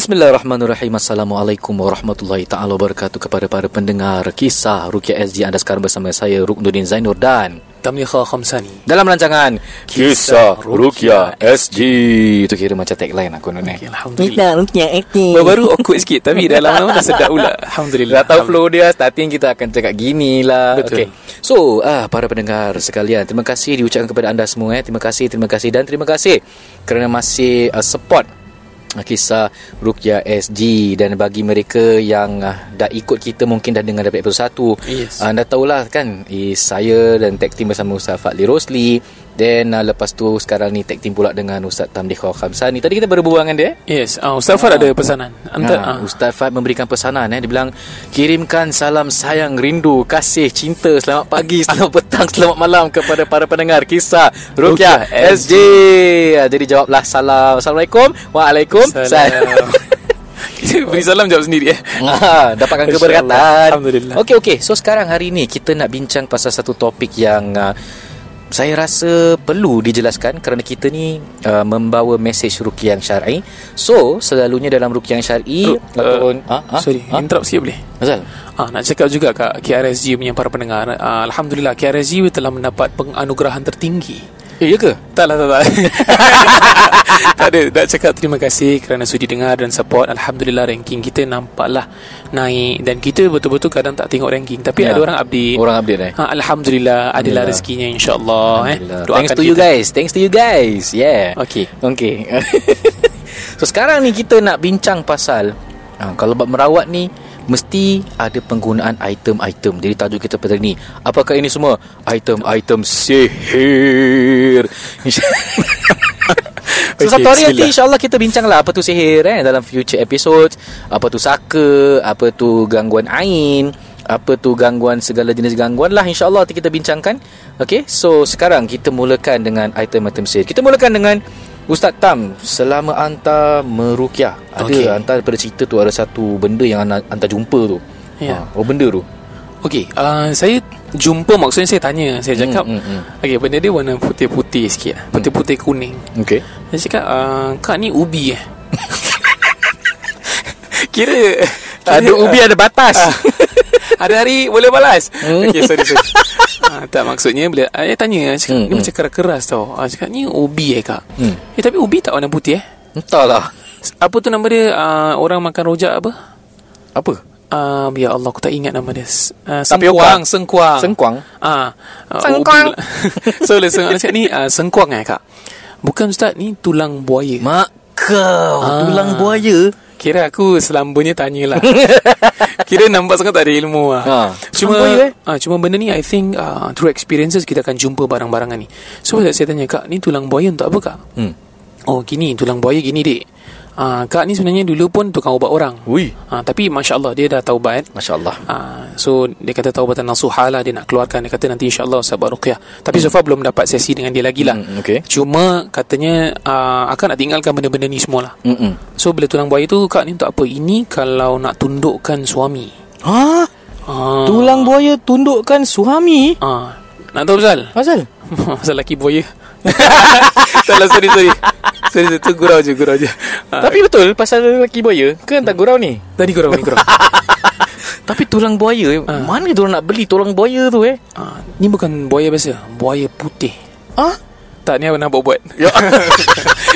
Bismillahirrahmanirrahim Assalamualaikum warahmatullahi taala wabarakatuh kepada para pendengar kisah Rukia SG anda sekarang bersama saya Ruknuddin Zainur dan Tamliha Khamsani dalam rancangan Kisah Rukia SG itu kira macam tagline aku ni. okay, Alhamdulillah Rukia aktif Baru-baru awkward sikit Tapi dah lama-lama dah sedap pula Alhamdulillah Dah tahu flow dia Starting kita akan cakap gini lah Betul. okay. So ah, Para pendengar sekalian Terima kasih diucapkan kepada anda semua eh. Terima kasih Terima kasih Dan terima kasih Kerana masih uh, support Kisah Rukia SG Dan bagi mereka yang uh, Dah ikut kita Mungkin dah dengar daripada episod 1 Yes. uh, Anda tahulah kan eh, Saya dan tag team bersama Ustaz Fadli Rosli Then uh, lepas tu Sekarang ni tag team pula Dengan Ustaz Tamdi Khamsani Tadi kita berbual dengan dia Yes uh, Ustaz Fad ada pesanan Anta, Ha, uh, Ustaz Fad memberikan pesanan eh. Dia bilang Kirimkan salam sayang rindu Kasih cinta Selamat pagi Selamat petang Selamat malam Kepada para pendengar Kisah Rukia Ah, Jadi jawablah salam Assalamualaikum Waalaikumsalam. Kita beri salam jawab sendiri eh Ah, dapatkan keberkatan. Alhamdulillah. Okey okey. So sekarang hari ni kita nak bincang pasal satu topik yang uh, saya rasa perlu dijelaskan kerana kita ni uh, membawa mesej ruqyah yang syar'i. So, selalunya dalam ruqyah yang syar'i Oh, ataupun uh, ha, ha, Sorry ha? Interrupt sikit boleh Azal. Ah, nak cakap juga kat KRSG punya para pendengar ah, Alhamdulillah KRSG telah mendapat penganugerahan tertinggi Eh, ya ke? Tak lah, tak, tak. tak ada. Nak cakap terima kasih kerana sudi dengar dan support. Alhamdulillah ranking kita nampaklah naik. Dan kita betul-betul kadang tak tengok ranking. Tapi Ya. ada orang update. Orang update eh. Ha, Alhamdulillah, adalah rezekinya insyaAllah. Eh. Doakan Thanks to you kita. guys. Thanks to you guys. Yeah. Okay. Okay. so sekarang ni kita nak bincang pasal ha, kalau bab merawat ni mesti ada penggunaan item-item. Jadi tajuk kita pada hari ni, apakah ini semua? Item-item sihir? So Okay, satu hari nanti insyaAllah kita bincang lah Apa tu sihir eh Dalam future episodes. Apa tu saka Apa tu gangguan ain Apa tu gangguan Segala jenis gangguan lah InsyaAllah nanti kita bincangkan. Okay So sekarang kita mulakan dengan Item-item sihir. Kita mulakan dengan Ustaz Tam Selama anta merukyah Ada Okay. anta daripada cerita tu Ada satu benda yang anta, anta jumpa tu Ya. ha, Oh benda tu Okay. Uh, saya jumpa maksudnya saya tanya. Saya cakap. hmm, hmm. Okay, benda dia warna putih-putih sikit. Putih-putih kuning. Okay Saya cakap, uh, Kak ni ubi eh? Kira Ada ubi ada batas Ah. Ada hari boleh balas Hmm. Okay sorry sorry ah, Tak maksudnya bila Saya tanya cakap, Hmm, Ni macam keras-keras tau. Ah, Cakap ni ubi eh kak? Hmm. Eh tapi ubi tak warna putih eh? Entahlah. Apa tu nama dia? Ah, Orang makan rojak apa? Apa? Ah, Ya Allah aku tak ingat nama dia. Tapioka. Sengkuang Sengkuang. Sengkuang. Ah, Sengkuang. ubi- So dia sengkuang Cakap ni ah, Sengkuang eh kak? Bukan ustaz Ni tulang buaya. Mak kau Ah. Tulang buaya Kira aku selambanya tanyalah Kira nampak sangat tak ada ilmu lah Ha. Cuma eh? ah, Cuma benda ni I think uh, Through experiences Kita akan jumpa barang-barangan ni So hmm. saya tanya Kak ni tulang buaya untuk apa kak? Hmm. Oh gini tulang buaya gini dek uh, Kak ni sebenarnya dulu pun Tukang ubat orang Ui uh, Tapi Masya Allah Dia dah taubat Masya Allah uh, So dia kata taubatan nasuha lah Dia nak keluarkan Dia kata nanti insya Allah Sahabat Ruqyah Tapi so far belum dapat sesi dengan dia lagi lah Hmm, okay. Cuma katanya uh, Akan nak tinggalkan benda-benda ni semua lah Mm-mm. So bila tulang buaya tu Kak ni untuk apa? Ini kalau nak tundukkan suami Ha? ah, Tulang buaya tundukkan suami? ah, Nak tahu Zal? Asal? Pasal laki buaya Salah sorry sorry Sorry sorry tu gurau je gurau je Tapi betul pasal lelaki buaya ke entah gurau ni? Tadi gurau ni gurau Tapi tulang buaya, Ah. mana dia orang nak beli tulang buaya tu eh? ah, Ni bukan buaya biasa Buaya putih Ah? Tak ni apa nak buat-buat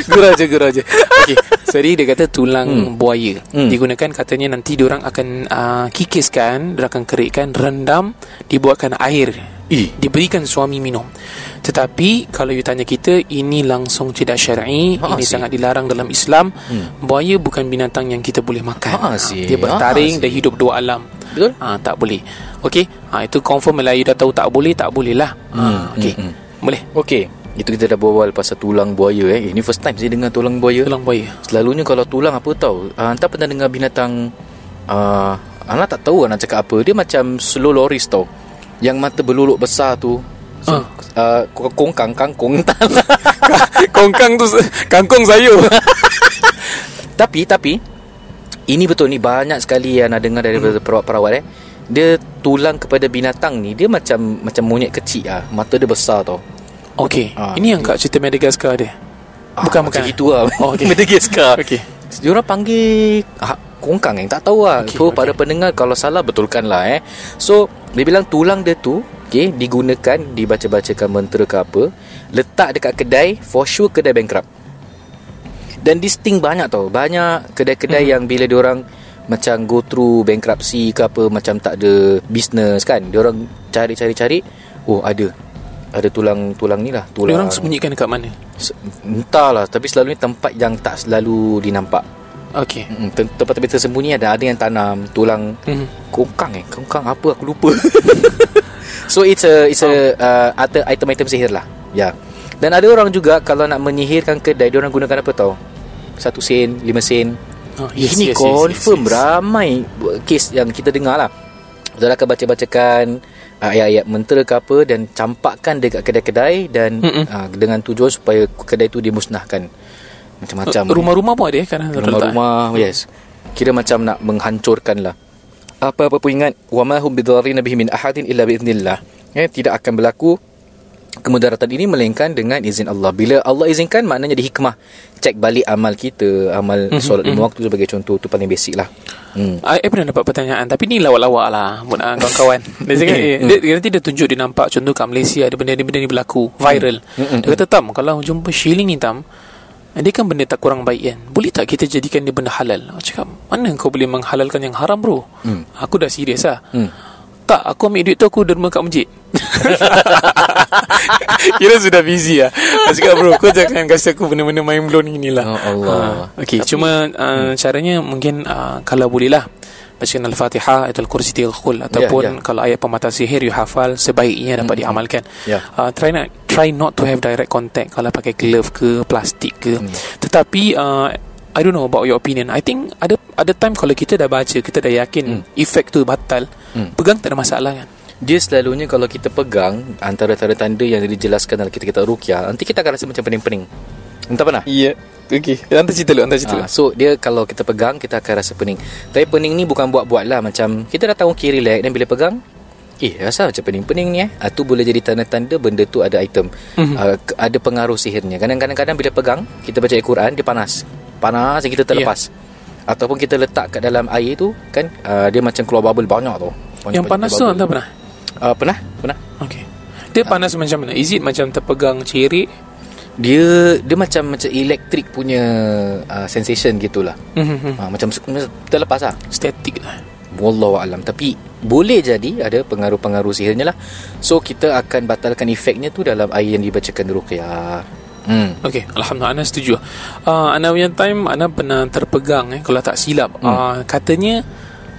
Gurau je gurau je okay. Sorry dia kata tulang Hmm. buaya Hmm. Digunakan katanya nanti Diorang akan uh, kikiskan Diorang akan kerikkan Rendam Dibuatkan air Eh. Diberikan suami minum Tetapi Kalau you tanya kita Ini langsung tidak syar'i Ha, Ini si. sangat dilarang dalam Islam Hmm. Buaya bukan binatang yang kita boleh makan Ha, si. Dia bertaring Ha, Dia si. hidup dua alam Betul? ha, Tak boleh Okey ha, Itu confirm Melayu dah tahu tak boleh Tak boleh lah ha, Hmm, Okey hmm, hmm. Boleh Okey. Itu kita dah berbual pasal tulang buaya eh. Ini first time saya dengar tulang buaya. Tulang buaya. Selalunya kalau tulang apa tahu? Uh, entah pernah dengar binatang uh, Anak tak tahu nak cakap apa. Dia macam slow loris tau. Yang mata berluluk besar tu. So, Ah. uh, kongkang kangkung entah. Kongkang tu kangkung sayur. tapi tapi ini betul ni banyak sekali yang nak dengar daripada Hmm. perawat-perawat eh. Dia tulang kepada binatang ni dia macam macam monyet kecil ah. Mata dia besar tau. Okey. Ah, Ini yang kat cerita Madagascar dia. Bukan ah, bukan. Macam gitu lah Oh, okey. Madagascar Okey. Dia orang panggil ah, Kongkang yang tak tahu lah okay, So okey. para pendengar Kalau salah betulkan lah eh So Dia bilang tulang dia tu okay, Digunakan Dibaca-bacakan mentera ke apa Letak dekat kedai For sure kedai bankrupt. Dan this thing banyak tau. Banyak kedai-kedai Hmm. yang bila dia orang Macam go through bankruptcy ke apa Macam tak ada business kan Dia orang cari-cari-cari Oh ada. Ada tulang-tulang ni lah Dia tulang. orang sembunyikan dekat mana? Entahlah Tapi selalunya tempat yang tak selalu dinampak Okey. Mm, tem- Tempat-tempat tersembunyi ada Ada yang tanam Tulang Hmm. Kongkang eh? Kongkang apa? Aku lupa. So it's a It's a uh, item- Item-item sihir lah. Ya. Yeah. Dan ada orang juga Kalau nak menyihirkan kedai Dia orang gunakan apa tau? Satu sen Lima sen. Oh, Ini confirm ramai Kes yang kita dengar lah. Saudara akan baca-bacakan uh, Ayat-ayat mentera ke apa Dan campakkan dekat kedai-kedai Dan uh, dengan tujuan Supaya kedai tu dimusnahkan macam-macam rumah-rumah pun ada eh rumah-rumah rumah, yes kira macam nak menghancurkan lah apa-apa pun ingat wama hum bidarrin bihi min ahadin illa biiznillah eh tidak akan berlaku kemudaratan ini melainkan dengan izin Allah. Bila Allah izinkan maknanya dihikmah. Cek balik amal kita, amal mm-hmm. solat lima mhm. waktu sebagai contoh tu paling basic lah. Hmm. Eh pernah dapat pertanyaan tapi ni lawak-lawak lah buat uh, kawan-kawan. dia cakap, hmm. dia, dia, nanti dia tunjuk dia nampak contoh kat Malaysia ada benda-benda ni berlaku viral. Mm-hmm. Dia kata tam kalau jumpa shilling ni tam dia kan benda tak kurang baik kan? Boleh tak kita jadikan dia benda halal? Aku cakap Mana kau boleh menghalalkan yang haram bro? Mm. Aku dah serius lah. Hmm. Tak aku ambil duit tu Aku derma kat masjid. Kira sudah busy lah. Aku cakap bro Kau jangan kasih aku Benda-benda mind blown gini lah Oh Allah. Ah, Okay Tapi- Cuma uh, caranya Mungkin uh, Kalau boleh lah Bacakan Al-Fatihah Ayatul Kursi Tiga Khul Ataupun ya. Kalau ayat pematah sihir You hafal Sebaiknya dapat diamalkan Ya. uh, Try not Try not to have direct contact Kalau pakai glove ke Plastik ke Hmm. Tetapi uh, I don't know about your opinion I think Ada ada time kalau kita dah baca Kita dah yakin Hmm. Efek tu batal Hmm. Pegang tak ada masalah kan Dia selalunya kalau kita pegang Antara tanda-tanda yang dijelaskan dalam kita-kita rukyah Nanti kita akan rasa macam pening-pening Entah pernah? Ya Okay Hantar cerita dulu Hantar cerita Ha, so dia kalau kita pegang kita akan rasa pening. Tapi pening ni bukan buat-buat lah macam kita dah tahu okay relax dan bila pegang Eh rasa macam pening-pening ni eh ah, Tu boleh jadi tanda-tanda benda tu ada item. Mhm. uh, Ada pengaruh sihirnya. Kadang-kadang kadang bila pegang Kita baca Al-Quran Dia panas. Panas kita terlepas. Ataupun kita letak kat dalam air tu Kan uh, Dia macam keluar bubble banyak tu banyak, Yang panas tu. Hantar pernah? Uh, Pernah Pernah. Okay Dia panas macam mana? Is it macam terpegang cerik Dia Dia macam Macam elektrik punya uh, Sensation gitulah Mhm. uh, Macam macam terlepas lah Static lah Wallahu alam tapi boleh jadi ada pengaruh-pengaruh sihirnya lah. So kita akan batalkan efeknya tu dalam air yang dibacakan ruqyah. Hmm. Okay Alhamdulillah Ana setuju uh, Ana punya time Ana pernah terpegang eh, Kalau tak silap hmm. uh, Katanya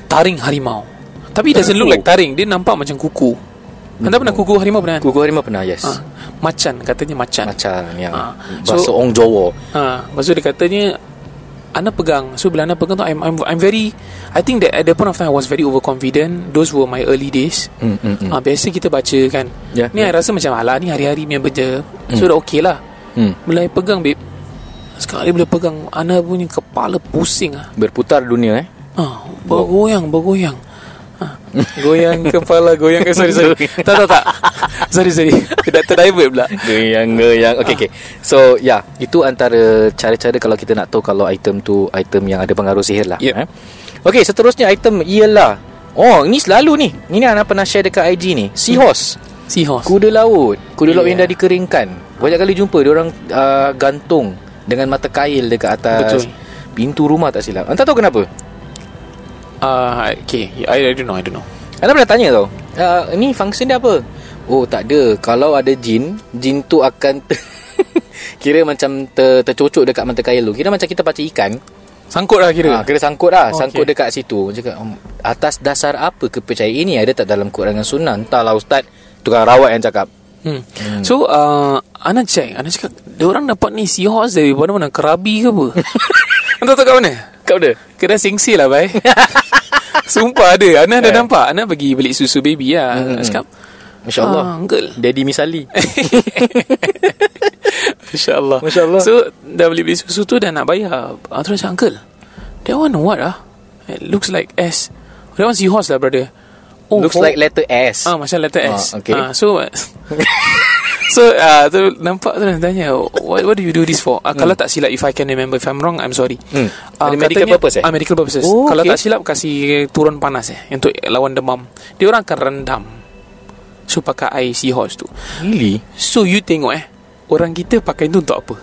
Taring harimau Tapi it doesn't look like taring Dia nampak macam kuku Anda pernah kuku harimau pernah? Kuku harimau pernah yes. Uh, macan Katanya macan yang Ah. bahasa So- orang Jawa. Ha, lepas tu dia katanya Ana pegang So bila Ana pegang tu I'm, I'm, I'm very I think that at the point of time I was very overconfident Those were my early days Hmm, hmm, hmm. ha, Biasa kita baca kan Ya, Ni ya. I rasa macam Alah ni hari-hari punya benda So dah okay lah Hmm. Bila I pegang babe Sekali bila pegang Ana punya kepala pusing ah. Berputar dunia eh. Ha, bergoyang, bergoyang. Ha, goyang kepala, goyang ke sorry sorry. tak tak tak. Sorry sorry. Tidak terdivert pula. Goyang-goyang Okay okay So ya yeah, Itu antara cara-cara Kalau kita nak tahu Kalau item tu Item yang ada pengaruh sihir lah Yep. eh? Okay seterusnya item Ialah Oh ini selalu ni Ini Ana pernah share dekat IG ni Seahorse Seahorse. Kuda laut Kuda laut Yeah. yang dah dikeringkan Banyak kali jumpa Dia orang uh, gantung Dengan mata kail dekat atas Betul. Pintu rumah tak silap Anda tahu kenapa? Ah, okay. I, I don't know, I don't know. Anda pernah tanya tau? Uh, Ini function dia apa? Oh tak ada. Kalau ada jin Jin tu akan ter- Kira macam ter, tercocok dekat mata kail tu. Kira macam kita baca ikan. Sangkut lah kira. ha, Kira sangkut lah. Oh, Sangkut okay. dekat situ. Cakap um, Atas dasar apa kepercayaan ini Ada tak dalam Quran dan Sunnah? Entahlah ustaz. Tukang rawat yang cakap. Hmm. So uh, Ana check. Ana cakap Dia orang dapat ni Seahorse dari mana-mana Kerabi ke apa Anda tahu kat mana? Kau ada? Kedai sengsi lah bai. Sumpah ada. Ana dah Eh. nampak. Ana bagi beli susu baby lah. Hmm, cakap Masya Allah ah, Uncle. Daddy Misali Masya Allah Masya Allah. So dah beli-beli susu tu Dah nak bayar. Ah, Terus cakap Uncle That one what ah? It looks like S. That one seahorse lah brother Oh, Looks for- like letter S Ah macam letter Ah, S. okay. Ah, so So uh, tu nampak tu tanya what, what do you do this for? Uh, Kalau tak silap if I can remember if I'm wrong I'm sorry. Hmm. Ah, medical purpose, eh? Ah medical purposes. Oh, Kalau okay. tak silap kasih turun panas eh untuk lawan demam. Dia orang akan rendam. So pakai air seahorse tu. Really? So you tengok eh orang kita pakai tu untuk apa?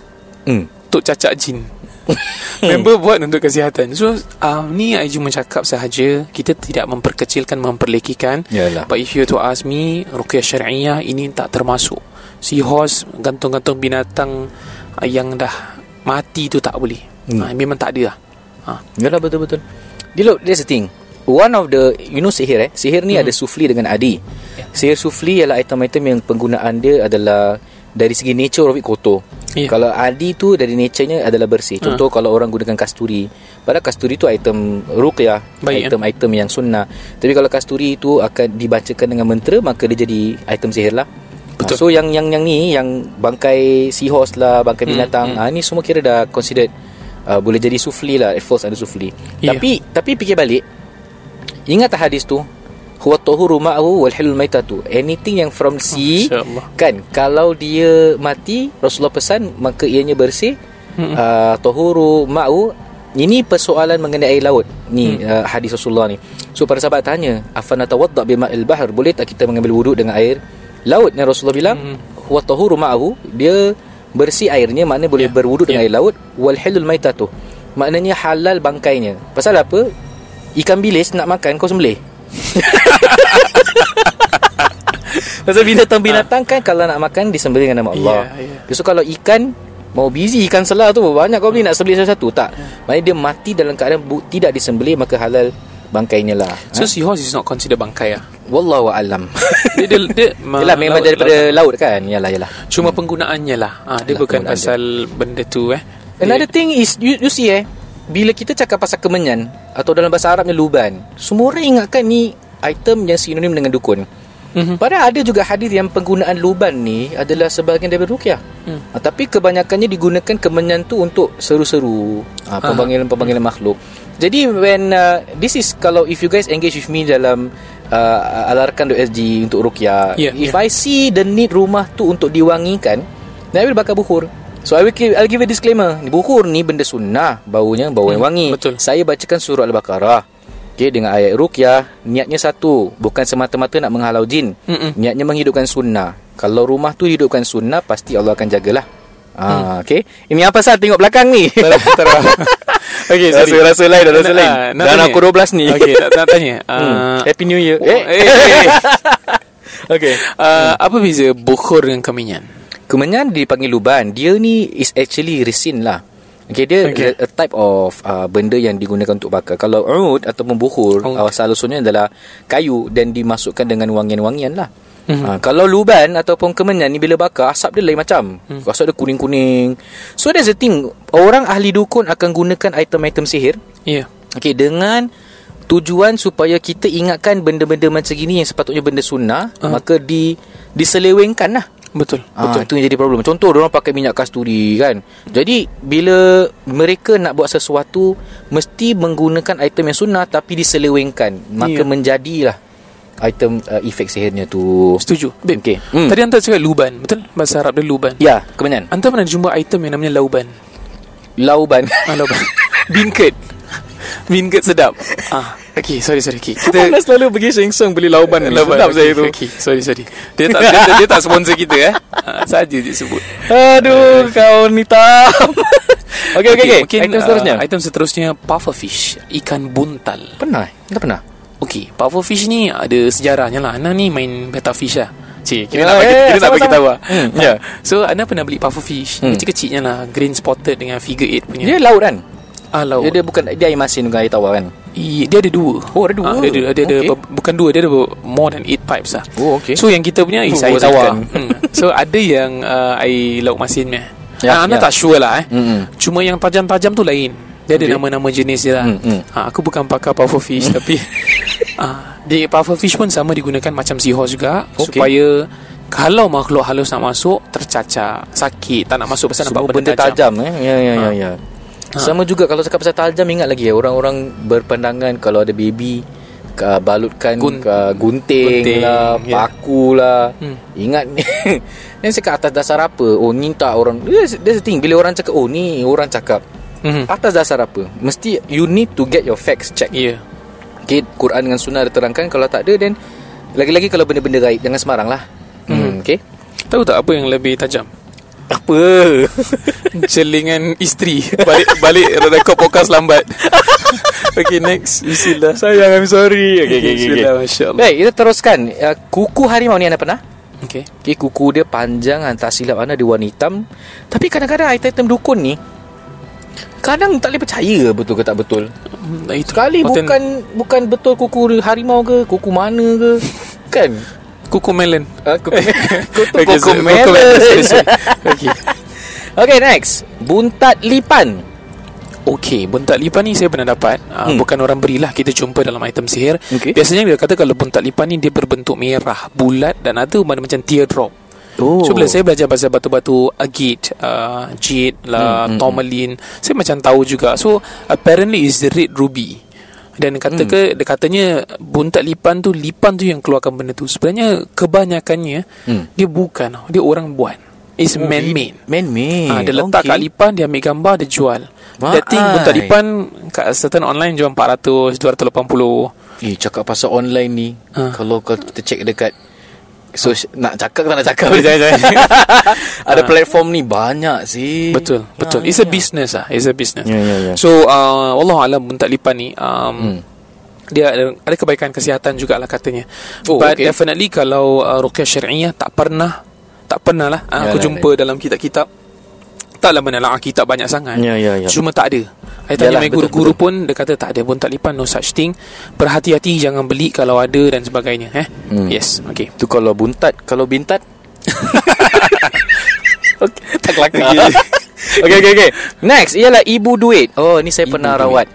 Hmm. Untuk cacak jin. Member buat untuk kesihatan. So uh, Ni I cuma cakap sahaja. Kita tidak memperkecilkan Memperlekikan. Yalah. But if you to ask me Ruqyah syariah Ini tak termasuk. Seahorse Gantung-gantung binatang uh, Yang dah Mati tu tak boleh. Hmm. uh, Memang tak ada lah. Uh. Yalah betul-betul. Dia look That's the thing. One of the You know sihir eh? Sihir ni hmm. ada sufli dengan adi. Sihir sufli ialah item-item yang penggunaan dia adalah Dari segi nature of it kotor. Ya. Kalau adi tu dari nature-nya adalah bersih. Contoh kalau orang gunakan kasturi. Padahal kasturi tu item ruqyah Baik, Item-item yang sunnah. Tapi kalau kasturi tu akan dibacakan dengan mentera Maka dia jadi item sihir lah Betul. So yang yang yang ni Yang bangkai seahorse lah Bangkai Hmm, binatang hmm, Ni semua kira dah considered uh, Boleh jadi sufli lah. It falls under sufli Ya. Tapi Tapi fikir balik Ingat tak hadis tu Huwa tahuru ma'ahu wal hilul maitatu Anything yang from sea. Kan Kalau dia mati Rasulullah pesan Maka ianya bersih Hmm. uh, Tahuru ma'u Ini persoalan mengenai air laut Ni hmm. uh, hadis Rasulullah ni So para sahabat tanya Afana tawadda bima'il bahr Boleh tak kita mengambil wuduk dengan air laut Dan Rasulullah bilang Hmm. Huwa tahuru ma'ahu Dia bersih airnya Maknanya boleh Ya. berwuduk dengan Ya. air laut Wal hilul maitatu Maknanya halal bangkainya Pasal apa? Ikan bilis nak makan kau sembelih Pasal binatang-binatang kan Kalau nak makan disembelih dengan nama Allah. Ya, So kalau ikan Mau busy ikan selah tu Banyak kau beli nak sembelih satu-satu Tak. Ya. Maknanya dia mati dalam keadaan bu- Tidak disembelih Maka halal bangkainya lah. So ha? seahorse is not considered bangkai lah Wallahu alam. Dia, dia, dia ma- Yalah memang laut- daripada laut- laut kan? Yalah yalah. Cuma penggunaannya lah. Ah, Dia Yalah, bukan pasal benda tu eh. Another Dia- thing is you, you see eh Bila kita cakap pasal kemenyan Atau dalam bahasa Arabnya luban Semua orang ingatkan ni Item yang sinonim dengan dukun Mhm. Padahal ada juga hadis yang penggunaan luban ni adalah sebahagian daripada rukyah. Ha, tapi kebanyakannya digunakan kemenyan tu untuk seru-seru, ha, pemanggilan-pemanggilan makhluk. Jadi when uh, this is kalau if you guys engage with me dalam uh, alarkan.sg untuk rukyah, Yeah, if I yeah. see the need rumah tu untuk diwangikan, then I will bakar buhur. So I will give, I'll give a disclaimer. Buhur ni benda sunnah, baunya bau yang Hmm, wangi. betul. Saya bacakan surah Al-Baqarah. Okay, dengan ayat rukyah Niatnya satu Bukan semata-mata nak menghalau jin Mm-mm. Niatnya menghidupkan sunnah Kalau rumah tu hidupkan sunnah Pasti Allah akan jagalah Ah, okay. Ini apa sah tengok belakang ni? Okay sorry Rasa-rasa lain dah, rasa lain. nak- Dan aku 12 ni. Okay nak, nak tanya Hmm. uh, Happy New Year. oh, Eh, eh, eh, eh. okay. Uh, Apa beza bukhur dengan kemenyan? Kemenyan dipanggil luban. Dia ni is actually resin lah. Okay, dia Okay. okay. a type of uh, benda yang digunakan untuk bakar. Kalau ud ataupun buhur, Oud. okay. asal usulnya adalah kayu dan dimasukkan dengan wangian-wangian lah. Mhm. Mm-hmm. Uh, kalau luban ataupun kemenyan ni bila bakar, asap dia lain macam. Mm. Asap dia kuning-kuning. So that's the thing. Orang ahli dukun akan gunakan item-item sihir Ya yeah. Okay, dengan tujuan supaya kita ingatkan benda-benda macam gini yang sepatutnya benda sunnah, Ah. maka di diselewengkan lah. Betul Ah, Betul itu yang jadi problem. Contoh orang pakai minyak kasturi kan. Jadi bila mereka nak buat sesuatu mesti menggunakan item yang sunnah tapi diselewengkan, maka Ya. menjadilah item uh, efek sihirnya tu. Setuju Babe Okey. Hmm. Tadi anda cakap luban Betul? Bahasa Arab dia luban Ya, kemenyan. Anda pernah jumpa item yang namanya lauban Lauban. Ah, lauban Beancurd Beancurd sedap ah, Okay sorry sorry okay. Kita Kita selalu pergi Sheng beli lauban ni. Lauban, Sedap okay, saya tu. okay, Sorry sorry Dia tak, dia, dia, dia tak sponsor kita eh ah, Saja dia sebut Aduh, kau ni tam. Okey, okey, okey. Mungkin Item seterusnya. uh, Item seterusnya Pufferfish Ikan buntal Pernah? Tak pernah. Okay Pufferfish ni Ada sejarahnya lah Ana ni main betta fish lah Cik, kita Ya, nak bagi, ya, ya, kita nak bagi tahu lah Hmm, Ah, ya. So, anda pernah beli pufferfish Hmm. Kecil-kecilnya lah Green spotted dengan figure 8 punya Dia laut kan? Ah, laut. Dia, dia bukan dia air masin dengan air tawar kan? I, dia ada dua. Oh, ada dua. Ah, dia ada, dia ada Okay. bu- bukan dua, dia ada more than eight pipes lah. Oh, okay. So yang kita punya is Oh, air tawar. ikan. hmm. So ada yang uh, air laut masin punya. Ya, Ah, ya. tak sure lah eh. Mm-mm. Cuma yang tajam-tajam tu lain. Dia ada Okay. nama-nama jenis dia lah. Mm, mm. Ha, aku bukan pakar puffer fish tapi ah, di puffer fish pun sama digunakan macam seahorse juga Okay. supaya kalau makhluk halus nak masuk tercacar, sakit, tak nak masuk pasal Semua nampak benda tajam eh. Ya ya ya ya. Ha. Sama juga kalau cakap pasal tajam ingat lagi ya orang-orang berpandangan kalau ada baby uh, balutkan Gun- uh, gunting, gunting, lah, ya. paku lah. Hmm. Ingat ni. Ni cakap atas dasar apa? Oh ni tak orang That's that's the thing Bila orang cakap Oh ni orang cakap Mhm. Atas dasar apa? Mesti you need to get your facts checked Ya. Okay, Quran dengan sunnah ada terangkan Kalau tak ada then Lagi-lagi kalau benda-benda gaib Jangan sembarang lah hmm. Okay Tahu tak apa yang lebih tajam? Apa? Celingan isteri. Balik balik rekod podcast lambat. Okay next. Bismillah. Sayang I'm sorry. Bismillah Masya Allah Baik kita teruskan. Uh, Kuku harimau ni anda pernah? Okay. Okay, kuku dia panjang Hantar silap anda Dia warna hitam. Tapi kadang-kadang item-item dukun ni Kadang tak boleh percaya Betul ke tak betul. Hmm, Itu Sekali Authent- bukan Bukan betul kuku harimau ke Kuku mana ke. Kan Kuku melon uh, Kuku, kuku, Okay. Okay Okay next Buntat lipan Okay Buntat lipan ni saya pernah dapat uh, Hmm. Bukan orang berilah Kita jumpa dalam item sihir Okey. Biasanya dia kata Kalau buntat lipan ni Dia berbentuk merah Bulat Dan ada mana macam teardrop Oh. So bila saya belajar pasal batu-batu agate, uh, jade lah, Hmm, hmm, tourmaline, saya macam tahu juga. So apparently is the red ruby. Dan kata ke, dia katanya buntat lipan tu, lipan tu yang keluarkan benda tu. Sebenarnya kebanyakannya Hmm. dia bukan, dia orang buat. It's Oh, man-made. Man-made Ha, dia letak kat lipan Dia ambil gambar Dia jual That thing Maai. buntat lipan Kat certain online Jual 400 280 Eh cakap pasal online ni Ha. Kalau kalau kita check dekat So nak cakap ke tak nak cakap Jangan, jangan. Ada platform ni banyak sih Betul Betul Ah, It's a ya. business lah It's a business Ya, ya, ya. So uh, Allah Alam Buntat lipan ni um, Hmm. Dia ada, ada kebaikan kesihatan jugalah katanya Oh, But okay. definitely Kalau uh, Ruqyah syariah Tak pernah Tak pernah lah uh, Aku Yalah, jumpa dalam kitab-kitab Taklah menelah kitab banyak sangat Ya, ya, ya. Cuma tak ada Saya tanya Yalah, betul, guru-guru betul. pun Dia kata tak ada buntat lipan No such thing. Berhati-hati Jangan beli kalau ada Dan sebagainya eh? Hmm. Yes Okay. Tu kalau buntat Kalau bintat. Okay, Tak kelakar. Okay, okay, okay Next Ialah ibu duit. Oh ni saya Ibu pernah duit. rawat.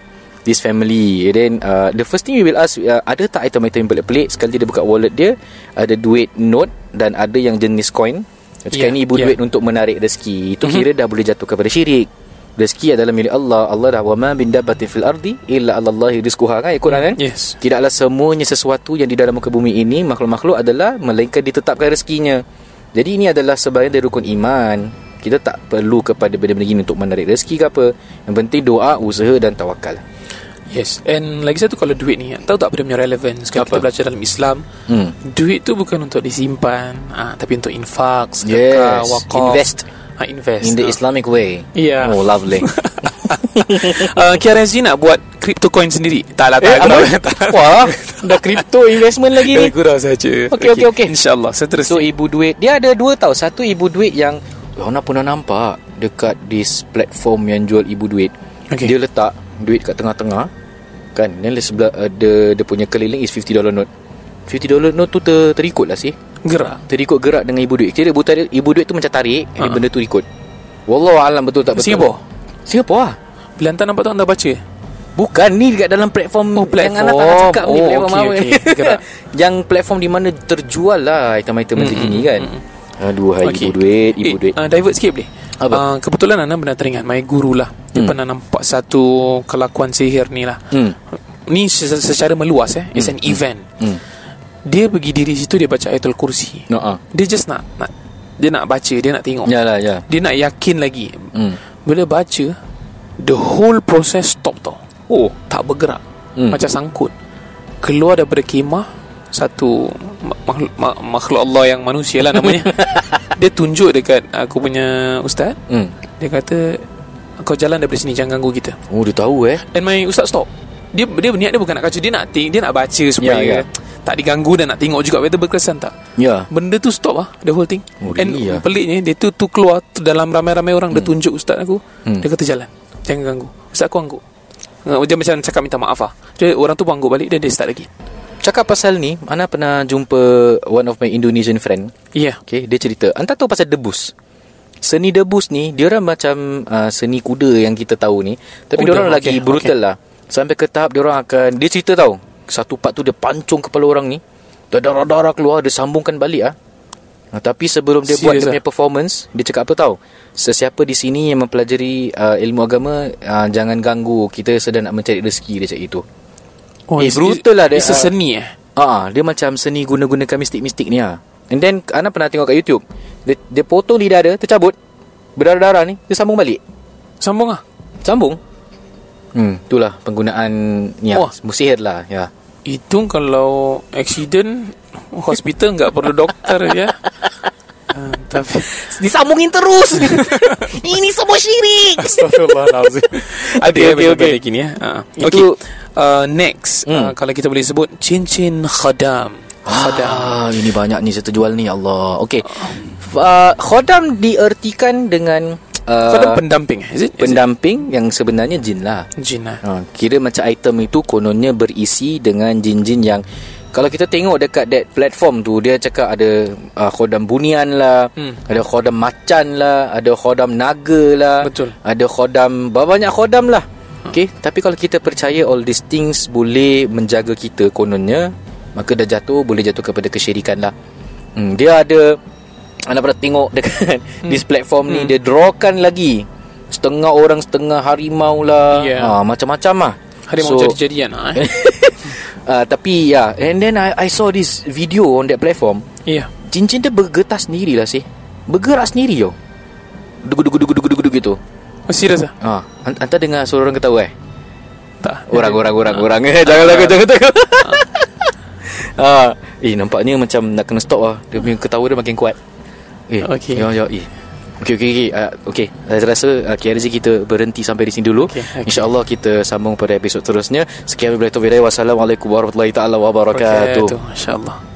This family. And then uh, The first thing we will ask uh, Ada tak item-item yang pelik-pelik? Sekali dia buka wallet dia Ada duit note Dan ada yang jenis coin Sekarang Yeah, ni ibu yeah. duit Untuk menarik rezeki. Itu Mhm. kira dah boleh jatuh kepada syirik Rezeki adalah milik Allah. Allah dah Wa ma bin dabbatin fil ardi Illa Allahi rizquha. Kan Ikut kan? Yes. Tidaklah semuanya sesuatu yang di dalam muka bumi ini Makhluk-makhluk adalah Melainkan ditetapkan rezekinya. Jadi ini adalah sebahagian dari rukun iman. Kita tak perlu kepada benda-benda gini Untuk menarik rezeki ke apa. Yang penting doa, usaha dan tawakal. Yes. And lagi satu kalau duit ni Tahu tak apa dia punya relevance? Kalau Apa? kita belajar dalam Islam hmm. Duit tu bukan untuk disimpan ah, Tapi untuk infak Yes. Sedekah Wakaf. Invest ah, Invest. In the ah. Islamic way. Yeah. Oh lovely. Uh, KRSG nak buat Crypto coin sendiri? Tak lah tak Eh, gurau. apa? Wah. Dah crypto investment lagi ni? Eh, Gurau saja. Okey, okey, okey. InsyaAllah Seterusnya So ibu duit. Dia ada dua tau. Satu ibu duit yang Orang pernah nampak Dekat this platform yang jual ibu duit. Okey. Dia letak duit kat tengah-tengah Kan? Dan sebelah uh, dia, dia punya keliling is 50 dollar note. 50 dollar note tu ter, terikut lah sih Gerak Terikut gerak dengan ibu duit Kira buta, ibu duit tu macam tarik uh Ha. Benda tu ikut Wallahualam betul tak betul Singapore lah Bila hantar nampak tu anda baca Bukan ni dekat dalam platform Oh, platform. Yang anak tak nak cakap ni Oh, platform okey, apa okey. ni Gerak. Yang platform di mana terjual lah Item-item macam Mm, gini kan Aduh hai Okey. ibu duit Ibu eh, duit uh, Divert sikit boleh Apa? Uh, kebetulan Anda pernah teringat My guru lah Dia Hmm. pernah nampak satu Kelakuan sihir ni lah Hmm. Ni se- secara meluas eh It's an event Hmm. Dia pergi diri situ Dia baca ayatul kursi. No, ah. Dia just nak, nak Dia nak baca Dia nak tengok. Ya lah ya. Dia nak yakin lagi. Hmm. Bila baca The whole process stop tau. Oh. Tak bergerak. Hmm. Macam sangkut. Keluar daripada kemah Satu ma- makhluk, ma- makhluk Allah yang manusia lah namanya. Dia tunjuk dekat aku punya ustaz. Hmm. Dia kata Kau jalan daripada sini Jangan ganggu kita. Oh dia tahu eh? And my ustaz stop. Dia dia niat dia bukan nak kacau Dia nak think, Dia nak baca supaya Ya, ya. Tak diganggu Dan nak tengok juga Whether berkesan tak. Ya. Benda tu stop lah The whole thing. Oh, And really ah? peliknya Dia tu tu keluar tu Dalam ramai-ramai orang Dia tunjuk ustaz aku Hmm. Dia kata jalan Jangan ganggu. Ustaz aku angguk. Dia macam cakap minta maaf lah Dia orang tu bangguk balik Dan dia start lagi. Cakap pasal ni Ana pernah jumpa One of my Indonesian friend? Ya. Yeah. Okay Dia cerita. Anda tahu pasal debus? Seni debus ni Dia orang macam uh, Seni kuda yang kita tahu ni. Tapi dia orang okay, lagi brutal okay. lah. Sampai ke tahap dia orang akan Dia cerita tahu Satu part tu dia pancung kepala orang ni darah-darah keluar Dia sambungkan balik ah. Uh, tapi sebelum dia buat Serious dia ah? punya performance Dia cakap apa tahu Sesiapa di sini yang mempelajari uh, ilmu agama uh, Jangan ganggu Kita sedang nak mencari rezeki Dia cakap itu oh, Eh, brutal lah dia, It's ah. seni eh Ah, dia macam seni guna-gunakan mistik-mistik ni ah. And then Ana pernah tengok kat YouTube. Dia, dia potong lidah dia, tercabut. Berdarah-darah ni, dia sambung balik. Sambung lah Sambung. Hmm, itulah penggunaan ni ah. Wah. Musihir lah, ya. Itu kalau Accident Hospital nggak perlu dokter ya uh, Tapi Disambungin terus. Ini semua syirik. Astagfirullahaladzim Ada Okay, okay, okay, okay, ya. uh, Itu- okay. uh, Next Hmm. uh, Kalau kita boleh sebut Cincin khadam Khadam Ah, ini banyak ni saya terjual ni, Allah. Okey. Uh, khodam diertikan dengan uh, Khadam pendamping? Is it? Is pendamping yang sebenarnya jin lah. it? Jin lah Ha, kira macam item itu kononnya berisi dengan jin-jin yang kalau kita tengok dekat that platform tu dia cakap ada uh, khodam bunian lah, Hmm. ada khodam macan lah, ada khodam naga lah, Betul. ada khodam banyak khodam lah. Okey, tapi kalau kita percaya all these things boleh menjaga kita kononnya, maka dah jatuh boleh jatuh kepada kesyirikan lah. Hmm, dia ada anda pernah tengok dekat hmm. this platform ni dia drawkan lagi setengah orang setengah harimau lah. Yeah. ha, macam-macam lah. Hari mau jadi-jadian lah eh? uh, tapi ya yeah. and then I, I saw this video on that platform. Ya cincin dia bergetar sendiri lah sih. Bergerak sendiri yo. Dugu dugu dugu dugu dugu gitu. Oh, Serius lah ha ant- anta dengar suara orang ketawa eh? Tak. Orang orang orang orang eh. Jangan takut jangan takut. Ah, eh nampaknya macam nak kena stop lah. Dia punya ketawa dia makin kuat. Eh, Okey. Ya, ya, eh. Okey, okey, okey. Uh, okey, saya rasa uh, KRZ kita berhenti sampai di sini dulu. Okey, okey. InsyaAllah kita sambung pada episod terusnya. Sekian wabillahi taufiq hidayah. Wassalamualaikum warahmatullahi taala wabarakatuh. Okay, tu, InsyaAllah